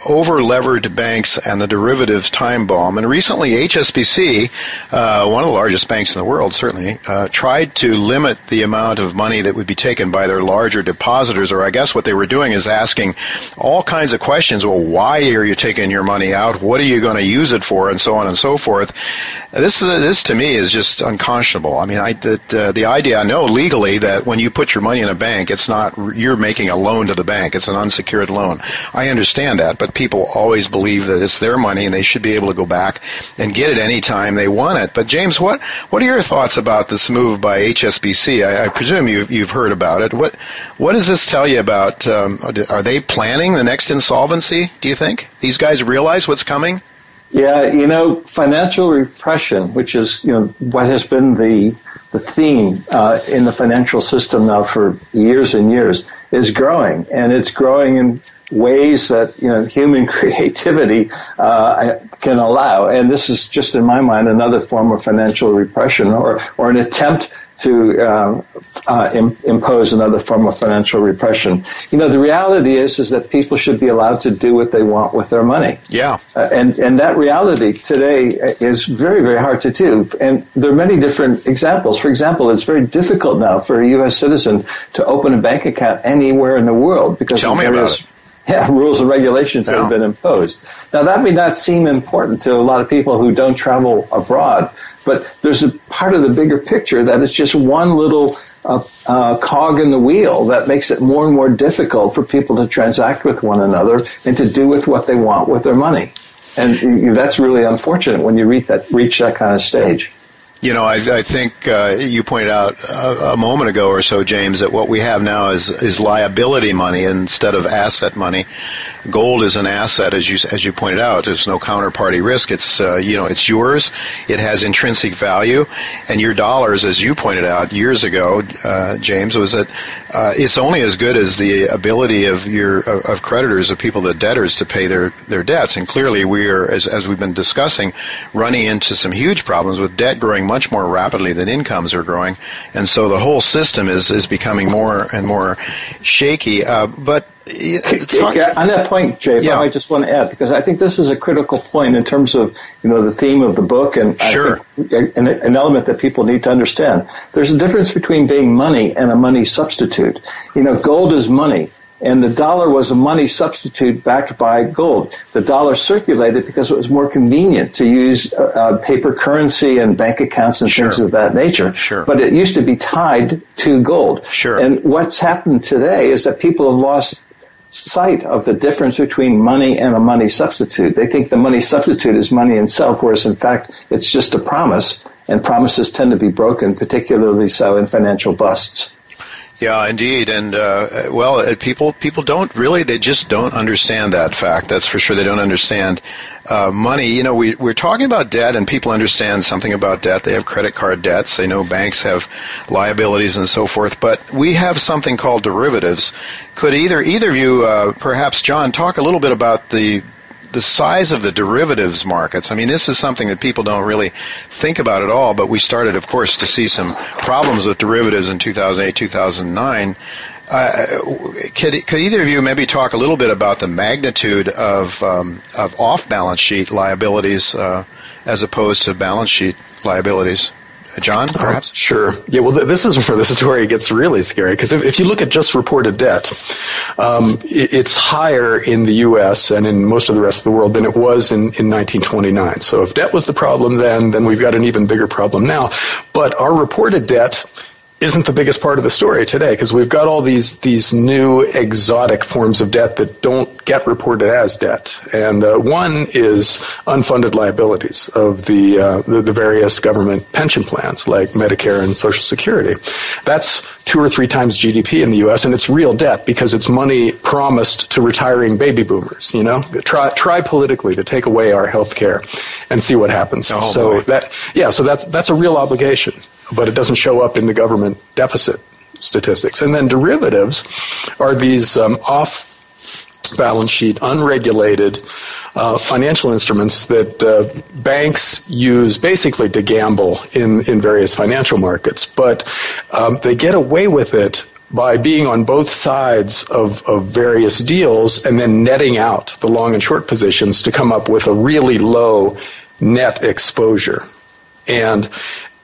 over levered banks and the derivatives time bomb. And recently, HSBC, uh, one of the largest banks in the world, certainly, uh, tried to limit the amount of money that would be taken by their larger depositors. Or I guess what they were doing is asking all kinds of questions. Well, why are you taking your money out? What are you going to use it for? And so on and so forth. This is this to me is just unconscionable. I mean, I that, uh, the idea I know legally that when you put your money in a bank, it's not you're making a loan to the bank. It's an unsecured loan. I understand that, but people always believe that it's their money and they should be able to go back and get it anytime they want it. But James, what what are your thoughts about this move by HSBC? I, I presume you've you've heard about it. What what does this tell you about? Um, are they planning the next insolvency? Do you think these guys realize what's coming? Yeah, you know, financial repression, which is you know what has been the the theme uh, in the financial system now for years and years, is growing, and it's growing in ways that you know human (laughs) creativity uh, can allow. And this is just, in my mind, another form of financial repression or or an attempt to uh, uh, Im- impose another form of financial repression. You know, the reality is is that people should be allowed to do what they want with their money. Yeah, uh, and and that reality today is very very hard to do. And there are many different examples. For example, it's very difficult now for a U.S. citizen to open a bank account anywhere in the world because tell me about it. (laughs) Yeah, rules and regulations yeah. that have been imposed. Now, that may not seem important to a lot of people who don't travel abroad, but there's a part of the bigger picture that it's just one little uh, uh, cog in the wheel that makes it more and more difficult for people to transact with one another and to do with what they want with their money. And that's really unfortunate when you reach that, reach that kind of stage. You know, I, I think uh, you pointed out a, a, moment ago or so, James, that what we have now is is liability money instead of asset money. Gold is an asset, as you as you pointed out. There's no counterparty risk. It's uh, you know it's yours. It has intrinsic value, and your dollars, as you pointed out years ago, uh, James, was that uh, it's only as good as the ability of your of creditors, of people, the debtors, to pay their their debts. And clearly, we are, as as we've been discussing, running into some huge problems with debt growing much more rapidly than incomes are growing, and so the whole system is is becoming more and more shaky. Uh, but on that point, Jay, yeah. I just want to add because I think this is a critical point in terms of you know the theme of the book and sure. an, an, element that people need to understand. There's a difference between being money and a money substitute. You know, gold is money and the dollar was a money substitute backed by gold. The dollar circulated because it was more convenient to use uh, uh, paper currency and bank accounts and sure. things of that nature. Sure. But it used to be tied to gold. Sure. And what's happened today is that people have lost sight of the difference between money and a money substitute. They think the money substitute is money itself, whereas in fact it's just a promise, and promises tend to be broken, particularly so in financial busts. Yeah, indeed, and uh, well, uh, people people don't really they just don't understand that fact. That's for sure. They don't understand uh, money. You know, we we're talking about debt, and people understand something about debt. They have credit card debts. They know banks have liabilities and so forth. But we have something called derivatives. Could either either of you, uh, perhaps John, talk a little bit about the the size of the derivatives markets. I mean, this is something that people don't really think about at all, but we started, of course, to see some problems with derivatives in 2008, 2009. Uh, could, could either of you maybe talk a little bit about the magnitude of, um, of off balance sheet liabilities uh, as opposed to balance sheet liabilities? John, perhaps? sure. Yeah, well, this is where this is where it gets really scary because if, if you look at just reported debt, um, it, it's higher in the U.S. and in most of the rest of the world than it was in, in 1929. So if debt was the problem then, then we've got an even bigger problem now. But our reported debt isn't the biggest part of the story today because we've got all these these new exotic forms of debt that don't get reported as debt, and uh, one is unfunded liabilities of the, uh, the, the various government pension plans like Medicare and Social Security. That's two or three times GDP in the U.S. and it's real debt because it's money promised to retiring baby boomers. You know, try try politically to take away our health care and see what happens. Oh, so boy. that yeah, so that's that's a real obligation but it doesn't show up in the government deficit statistics. And then derivatives are these um, off balance sheet, unregulated uh, financial instruments that uh, banks use basically to gamble in, in various financial markets. But um, they get away with it by being on both sides of, of various deals and then netting out the long and short positions to come up with a really low net exposure. And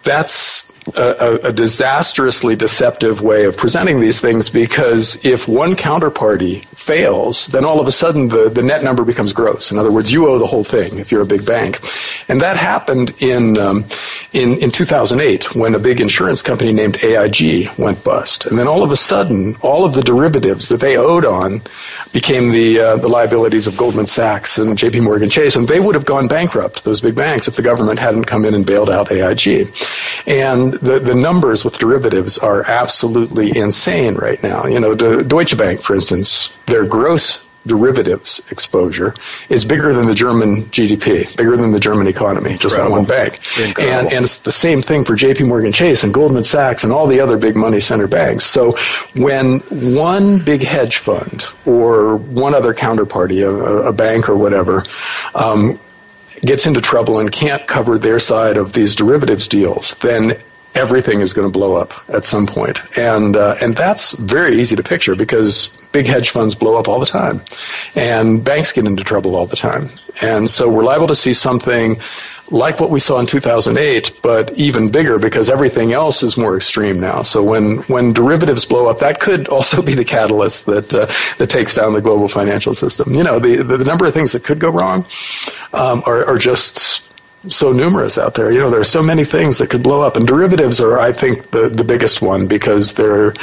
that's a, a, disastrously deceptive way of presenting these things because if one counterparty fails, then all of a sudden the, the net number becomes gross. In other words, you owe the whole thing if you're a big bank. And that happened in, um, in, in 2008 when a big insurance company named AIG went bust. And then all of a sudden, all of the derivatives that they owed on became the, uh, the liabilities of Goldman Sachs and JP Morgan Chase. And they would have gone bankrupt, those big banks, if the government hadn't come in and bailed out AIG. And the, the numbers with derivatives are absolutely insane right now. You know, Deutsche Bank, for instance, their gross derivatives exposure is bigger than the German GDP, bigger than the German economy, just that one bank. And, and it's the same thing for JP Morgan Chase and Goldman Sachs and all the other big money center banks. So when one big hedge fund or one other counterparty, a, a bank or whatever, um, gets into trouble and can't cover their side of these derivatives deals, then everything is going to blow up at some point. And, uh, and that's very easy to picture because big hedge funds blow up all the time and banks get into trouble all the time. And so we're liable to see something like what we saw in 2008, but even bigger because everything else is more extreme now. So when, when derivatives blow up, that could also be the catalyst that, uh, that takes down the global financial system. You know, the, the, number of things that could go wrong um, are, are just so numerous out there. You know, there are so many things that could blow up, and derivatives are, I think, the the biggest one because they're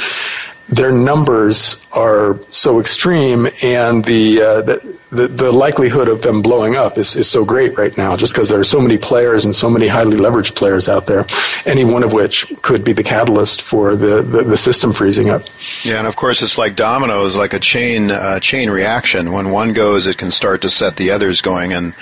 their numbers are so extreme, and the, uh, the the, the likelihood of them blowing up is, is so great right now, just because there are so many players and so many highly leveraged players out there, any one of which could be the catalyst for the, the, the system freezing up. Yeah, and of course it's like dominoes, like a chain uh, chain reaction. When one goes, it can start to set the others going, and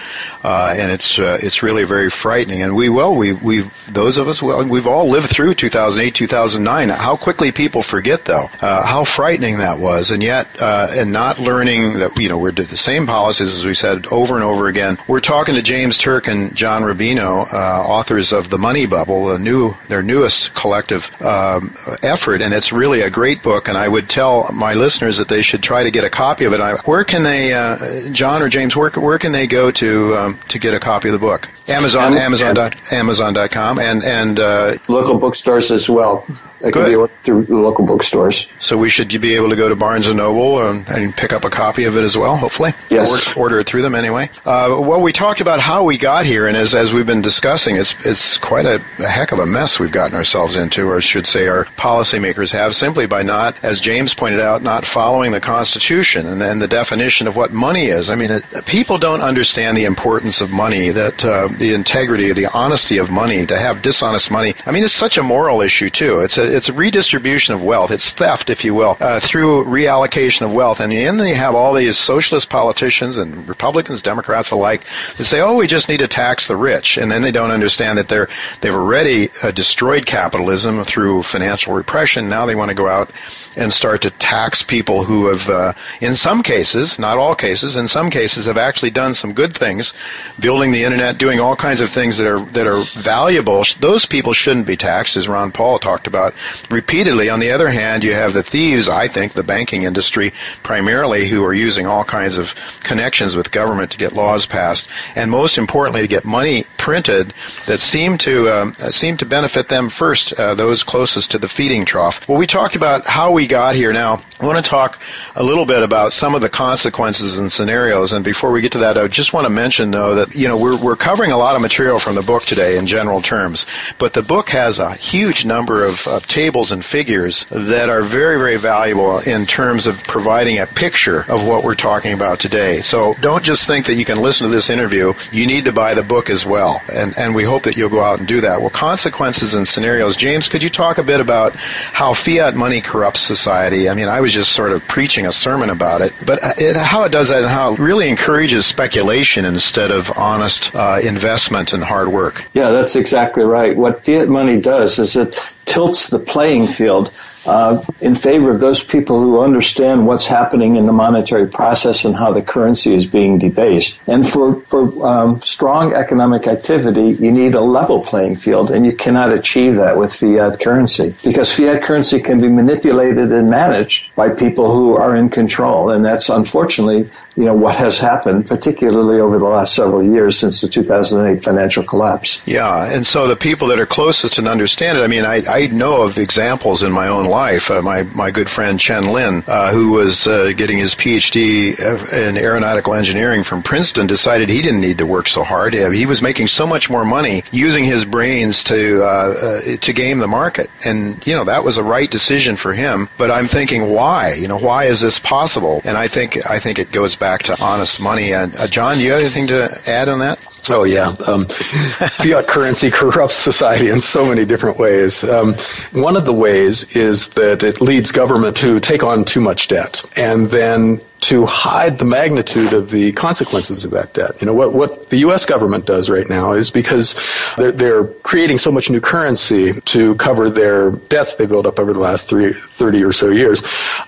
uh, and it's uh, it's really very frightening. And we will we we those of us well, we've all lived through 2008, 2009. How quickly people forget though, uh, how frightening that was, and yet uh, and not learning that you know we're doing the same policies, as we said over and over again. We're talking to James Turk and John Rubino, uh, authors of The Money Bubble, a new, their newest collective um, effort, and it's really a great book. And I would tell my listeners that they should try to get a copy of it. I, where can they, uh, John or James, where, where can they go to um, to get a copy of the book? Amazon, Amazon, Amazon, Amazon.com, and and uh, local bookstores as well. It can be ordered through local bookstores. So we should be able to go to Barnes and Noble and, and pick up a copy of it as well, hopefully. Yes. Or, order it through them anyway. Uh, well, we talked about how we got here, and as, as we've been discussing, it's it's quite a, a heck of a mess we've gotten ourselves into, or I should say, our policymakers have, simply by not, as James pointed out, not following the Constitution and, and the definition of what money is. I mean, it, people don't understand the importance of money, that uh, the integrity, the honesty of money. To have dishonest money, I mean, it's such a moral issue too. It's a it's a redistribution of wealth. It's theft, if you will, uh, through reallocation of wealth. And then you have all these socialist politicians and Republicans, Democrats alike that say, "Oh, we just need to tax the rich," and then they don't understand that they're they've already uh, destroyed capitalism through financial repression. Now they want to go out and start to tax people who have, uh, in some cases, not all cases, in some cases, have actually done some good things, building the internet, doing all kinds of things that are that are valuable. Those people shouldn't be taxed, as Ron Paul talked about repeatedly. On the other hand, you have the thieves, I think, the banking industry primarily, who are using all kinds of connections with government to get laws passed, and most importantly, to get money printed that seem to um, seem to benefit them first, uh, those closest to the feeding trough. Well, we talked about how we got here. Now, I want to talk a little bit about some of the consequences and scenarios. And before we get to that, I just want to mention, though, that you know we're we're covering a lot of material from the book today in general terms, but the book has a huge number of, of tables and figures that are very, very valuable in terms of providing a picture of what we're talking about today. So don't just think that you can listen to this interview. You need to buy the book as well. And, and we hope that you'll go out and do that. Well, consequences and scenarios. James, could you talk a bit about how fiat money corrupts society? I mean, I was just sort of preaching a sermon about it, but it, how it does that and how it really encourages speculation instead of honest uh, investment and hard work. Yeah, that's exactly right. What fiat money does is it tilts the playing field uh, in favor of those people who understand what's happening in the monetary process and how the currency is being debased. And for, for um, strong economic activity, you need a level playing field, and you cannot achieve that with fiat currency because fiat currency can be manipulated and managed by people who are in control. And that's unfortunately you know what has happened, particularly over the last several years since the 2008 financial collapse. Yeah, and so the people that are closest and understand it. I mean, I, I know of examples in my own life. Uh, my my good friend Chen Lin, uh, who was uh, getting his PhD in aeronautical engineering from Princeton, decided he didn't need to work so hard. He was making so much more money using his brains to uh, uh, to game the market, and you know that was a right decision for him. But I'm thinking, why? You know, why is this possible? And I think I think it goes back to honest money. And uh, John, do you have anything to add on that? Oh yeah, um, fiat currency (laughs) corrupts society in so many different ways. Um, one of the ways is that it leads government to take on too much debt, and then to hide the magnitude of the consequences of that debt. You know, what, what the U.S. government does right now is because they're, they're creating so much new currency to cover their debts they built up over the last three, 30 or so years,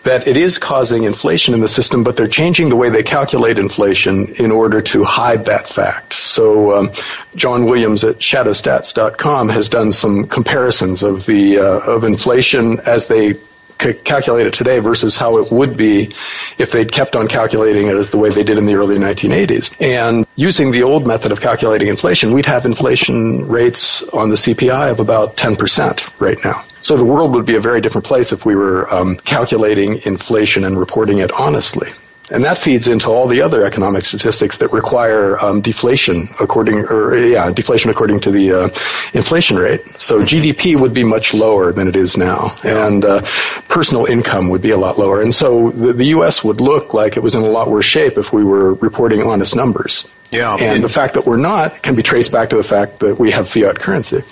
that it is causing inflation in the system, but they're changing the way they calculate inflation in order to hide that fact. So, um, John Williams at shadowstats.com has done some comparisons of the, uh, of inflation as they calculate it today versus how it would be if they'd kept on calculating it as the way they did in the early 1980s. And using the old method of calculating inflation, we'd have inflation rates on the CPI of about 10% right now. So the world would be a very different place if we were um, calculating inflation and reporting it honestly. And that feeds into all the other economic statistics that require um, deflation according, or yeah, deflation according to the uh, inflation rate. So GDP would be much lower than it is now, and uh, personal income would be a lot lower. And so the, the U.S. would look like it was in a lot worse shape if we were reporting honest numbers. Yeah, and the fact that we're not can be traced back to the fact that we have fiat currency.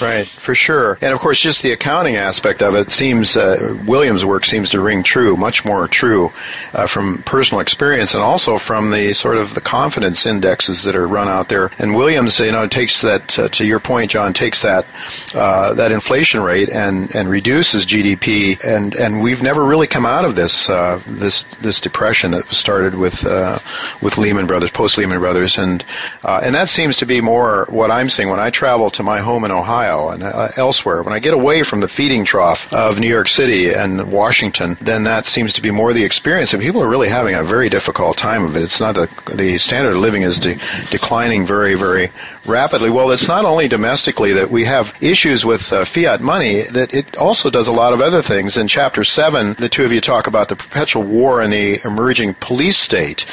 Right, for sure. And of course, just the accounting aspect of it seems uh, Williams' work seems to ring true, much more true uh, from personal experience, and also from the sort of the confidence indexes that are run out there. And Williams, you know, takes that uh, to your point, John, takes that uh, that inflation rate and and reduces GDP, and and we've never really come out of this uh, this this depression that started with uh, with Lehman Brothers, post Lehman Brothers and uh, and that seems to be more what I'm seeing when I travel to my home in Ohio and uh, elsewhere. When I get away from the feeding trough of New York City and Washington, then that seems to be more the experience. And people are really having a very difficult time of it. It's not the the standard of living is de- declining very very rapidly. Well, it's not only domestically that we have issues with uh, fiat money, that it also does a lot of other things. In Chapter 7, the two of you talk about the perpetual war and the emerging police state.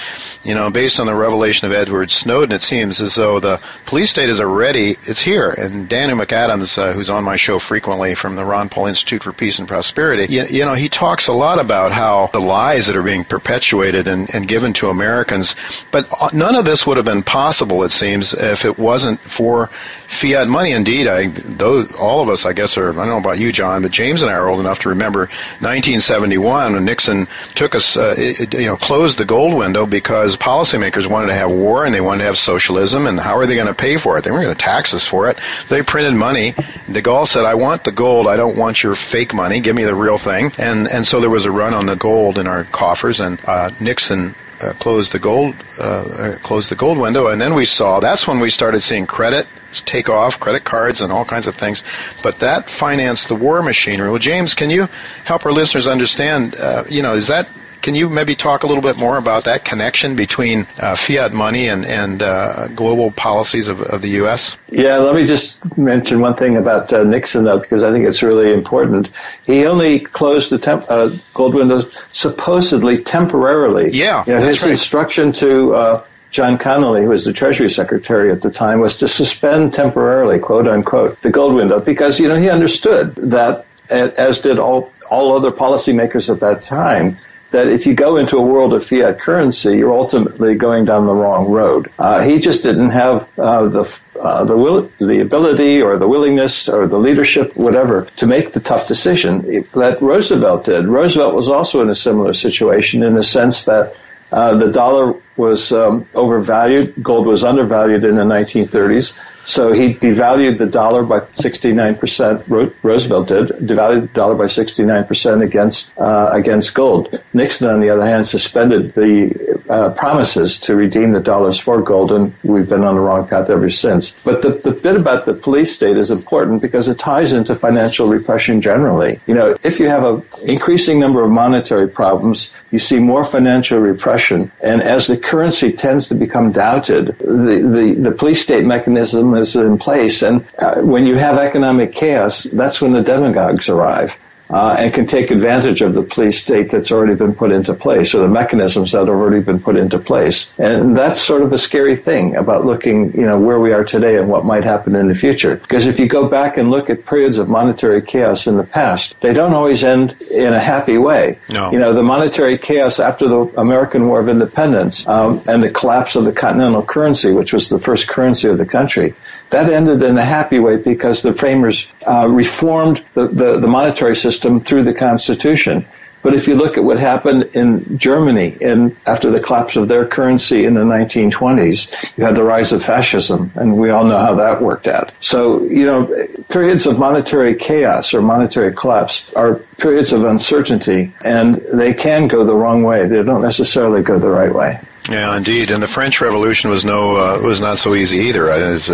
You know, based on the revelation of Edward Snowden, it seems as though the police state is already, it's here. And Daniel McAdams, uh, who's on my show frequently from the Ron Paul Institute for Peace and Prosperity, you, you know, he talks a lot about how the lies that are being perpetuated and, and given to Americans, but uh, none of this would have been possible, it seems, if it wasn't wasn't for fiat money. Indeed, I, those, all of us, I guess, are, I don't know about you, John, but James and I are old enough to remember 1971 when Nixon took us, uh, it, you know, closed the gold window because policymakers wanted to have war and they wanted to have socialism, and how are they going to pay for it? They weren't going to tax us for it. They printed money. De Gaulle said, I want the gold. I don't want your fake money. Give me the real thing. And, and so there was a run on the gold in our coffers, and uh, Nixon uh, closed the gold uh, uh, closed the gold window, and then we saw that's when we started seeing credit take off, credit cards, and all kinds of things. But that financed the war machinery. Well, James, can you help our listeners understand? Uh, you know, is that can you maybe talk a little bit more about that connection between uh, fiat money and, and uh, global policies of, of, the U.S.? Yeah, let me just mention one thing about uh, Nixon, though, because I think it's really important. He only closed the temp- uh, gold window supposedly temporarily. Yeah, you know, his right. instruction to uh, John Connally, who was the Treasury Secretary at the time, was to suspend temporarily, quote unquote, the gold window because you know he understood that, as did all all other policymakers at that time, that if you go into a world of fiat currency, you're ultimately going down the wrong road. Uh, he just didn't have uh, the uh, the will, the ability, or the willingness, or the leadership, whatever, to make the tough decision that Roosevelt did. Roosevelt was also in a similar situation in the sense that uh, the dollar was um, overvalued, gold was undervalued in the 1930s. So he devalued the dollar by 69%. Roosevelt did devalued the dollar by 69% against uh, against gold. Nixon, on the other hand, suspended the uh, promises to redeem the dollars for gold, and we've been on the wrong path ever since. But the, the bit about the police state is important because it ties into financial repression generally. You know, if you have an increasing number of monetary problems, you see more financial repression, and as the currency tends to become doubted, the, the, the police state mechanism is in place, and uh, when you have economic chaos, that's when the demagogues arrive uh, and can take advantage of the police state that's already been put into place or the mechanisms that have already been put into place. And that's sort of a scary thing about looking, you know, where we are today and what might happen in the future. Because if you go back and look at periods of monetary chaos in the past, they don't always end in a happy way. No. You know, the monetary chaos after the American War of Independence um, and the collapse of the continental currency, which was the first currency of the country, that ended in a happy way because the framers uh, reformed the, the, the, monetary system through the Constitution. But if you look at what happened in Germany in, after the collapse of their currency in the 1920s, you had the rise of fascism, and we all know how that worked out. So, you know, periods of monetary chaos or monetary collapse are periods of uncertainty, and they can go the wrong way. They don't necessarily go the right way. Yeah, indeed. And the French Revolution was no uh, was not so easy either.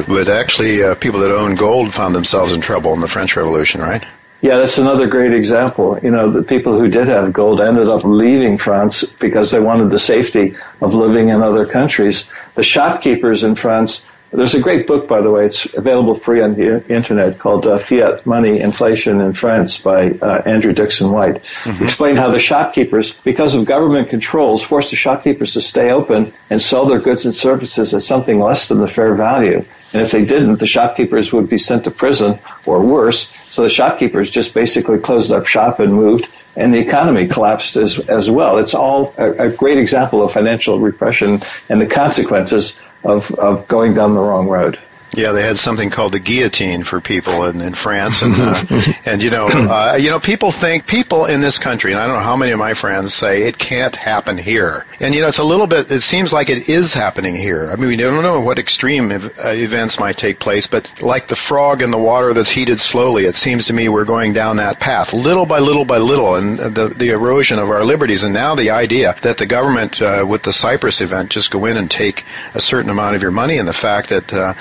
But actually, uh, people that owned gold found themselves in trouble in the French Revolution, right? Yeah, that's another great example. You know, the people who did have gold ended up leaving France because they wanted the safety of living in other countries. The shopkeepers in France there's a great book, by the way. It's available free on the internet called uh, Fiat Money, Inflation in France by uh, Andrew Dickson White. Mm-hmm. Explained how the shopkeepers, because of government controls, forced the shopkeepers to stay open and sell their goods and services at something less than the fair value. And if they didn't, the shopkeepers would be sent to prison or worse. So the shopkeepers just basically closed up shop and moved and the economy collapsed as, as well. It's all a, a, great example of financial repression and the consequences of, of going down the wrong road. Yeah, they had something called the guillotine for people in, in France, and uh, (laughs) and you know, uh, you know, people think people in this country, and I don't know how many of my friends say it can't happen here, and you know, it's a little bit. It seems like it is happening here. I mean, we don't know what extreme ev- uh, events might take place, but like the frog in the water that's heated slowly, it seems to me we're going down that path, little by little by little, and the the erosion of our liberties, and now the idea that the government, uh, with the Cyprus event, just go in and take a certain amount of your money, and the fact that uh,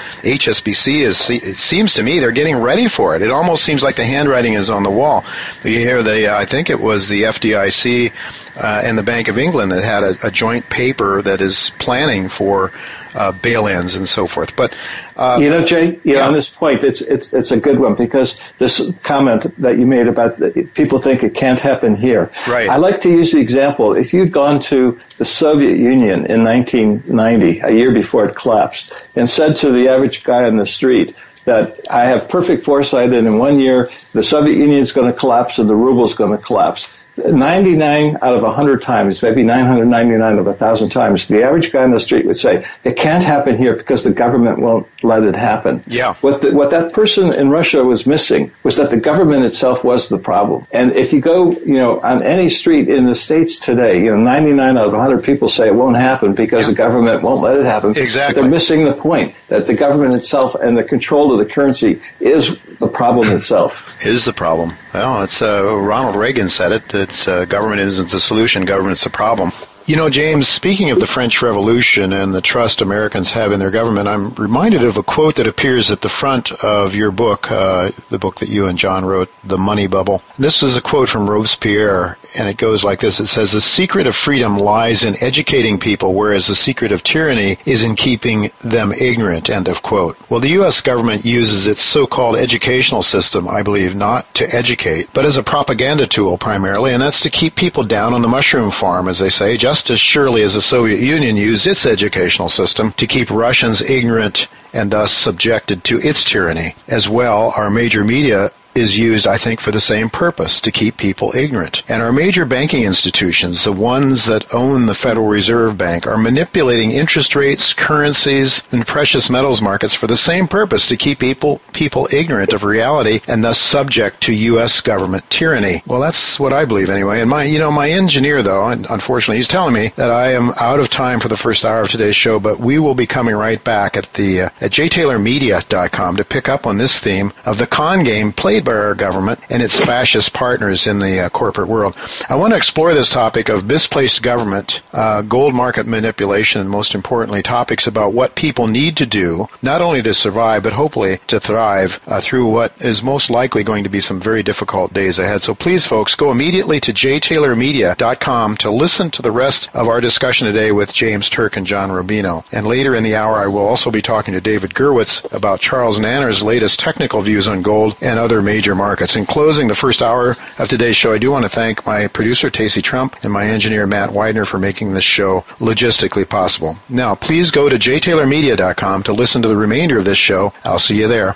HSBC is, it seems to me they're getting ready for it. It almost seems like the handwriting is on the wall. You hear the, uh, I think it was the FDIC uh, and the Bank of England that had a, a joint paper that is planning for uh, bail-ins and so forth. But uh, you know, Jay, yeah, yeah, on this point, it's it's it's a good one because this comment that you made about the, people think it can't happen here. Right. I like to use the example. If you'd gone to the Soviet Union in 1990, a year before it collapsed, and said to the average guy on the street that I have perfect foresight, and in one year the Soviet Union is going to collapse and the ruble is going to collapse 99 out of 100 times, maybe 999 of 1,000 times, the average guy on the street would say, it can't happen here because the government won't let it happen. Yeah. What, the, what that person in Russia was missing was that the government itself was the problem. And if you go, you know, on any street in the States today, you know, 99 out of 100 people say it won't happen because yeah. the government won't let it happen. Exactly. But they're missing the point that the government itself and the control of the currency is the problem (laughs) itself. Is the problem. Well, it's uh, Ronald Reagan said it. It's uh, government isn't the solution. Government's the problem. You know, James, speaking of the French Revolution and the trust Americans have in their government, I'm reminded of a quote that appears at the front of your book, uh, the book that you and John wrote, The Money Bubble. This is a quote from Robespierre, and it goes like this. It says, The secret of freedom lies in educating people, whereas the secret of tyranny is in keeping them ignorant, end of quote. Well, the U.S. government uses its so-called educational system, I believe, not to educate, but as a propaganda tool primarily, and that's to keep people down on the mushroom farm, as they say, just just as surely as the Soviet Union used its educational system to keep Russians ignorant and thus subjected to its tyranny. As well, our major media is used, I think, for the same purpose to keep people ignorant. And our major banking institutions, the ones that own the Federal Reserve Bank, are manipulating interest rates, currencies, and precious metals markets for the same purpose to keep people people ignorant of reality and thus subject to U.S. government tyranny. Well, that's what I believe anyway. And my, you know, my engineer though, unfortunately, he's telling me that I am out of time for the first hour of today's show, but we will be coming right back at the uh, at jtaylormedia.com to pick up on this theme of the con game played by our government and its fascist partners in the uh, corporate world. I want to explore this topic of misplaced government, uh, gold market manipulation, and most importantly, topics about what people need to do not only to survive but hopefully to thrive uh, through what is most likely going to be some very difficult days ahead. So please, folks, go immediately to jtaylormedia.com to listen to the rest of our discussion today with James Turk and John Rubino. And later in the hour, I will also be talking to David Gerwitz about Charles Nenner's latest technical views on gold and other major markets. In closing the first hour of today's show, I do want to thank my producer, Tacey Trump, and my engineer, Matt Widener, for making this show logistically possible. Now, please go to jtaylormedia.com to listen to the remainder of this show. I'll see you there.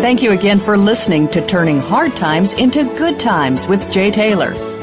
Thank you again for listening to Turning Hard Times into Good Times with Jay Taylor.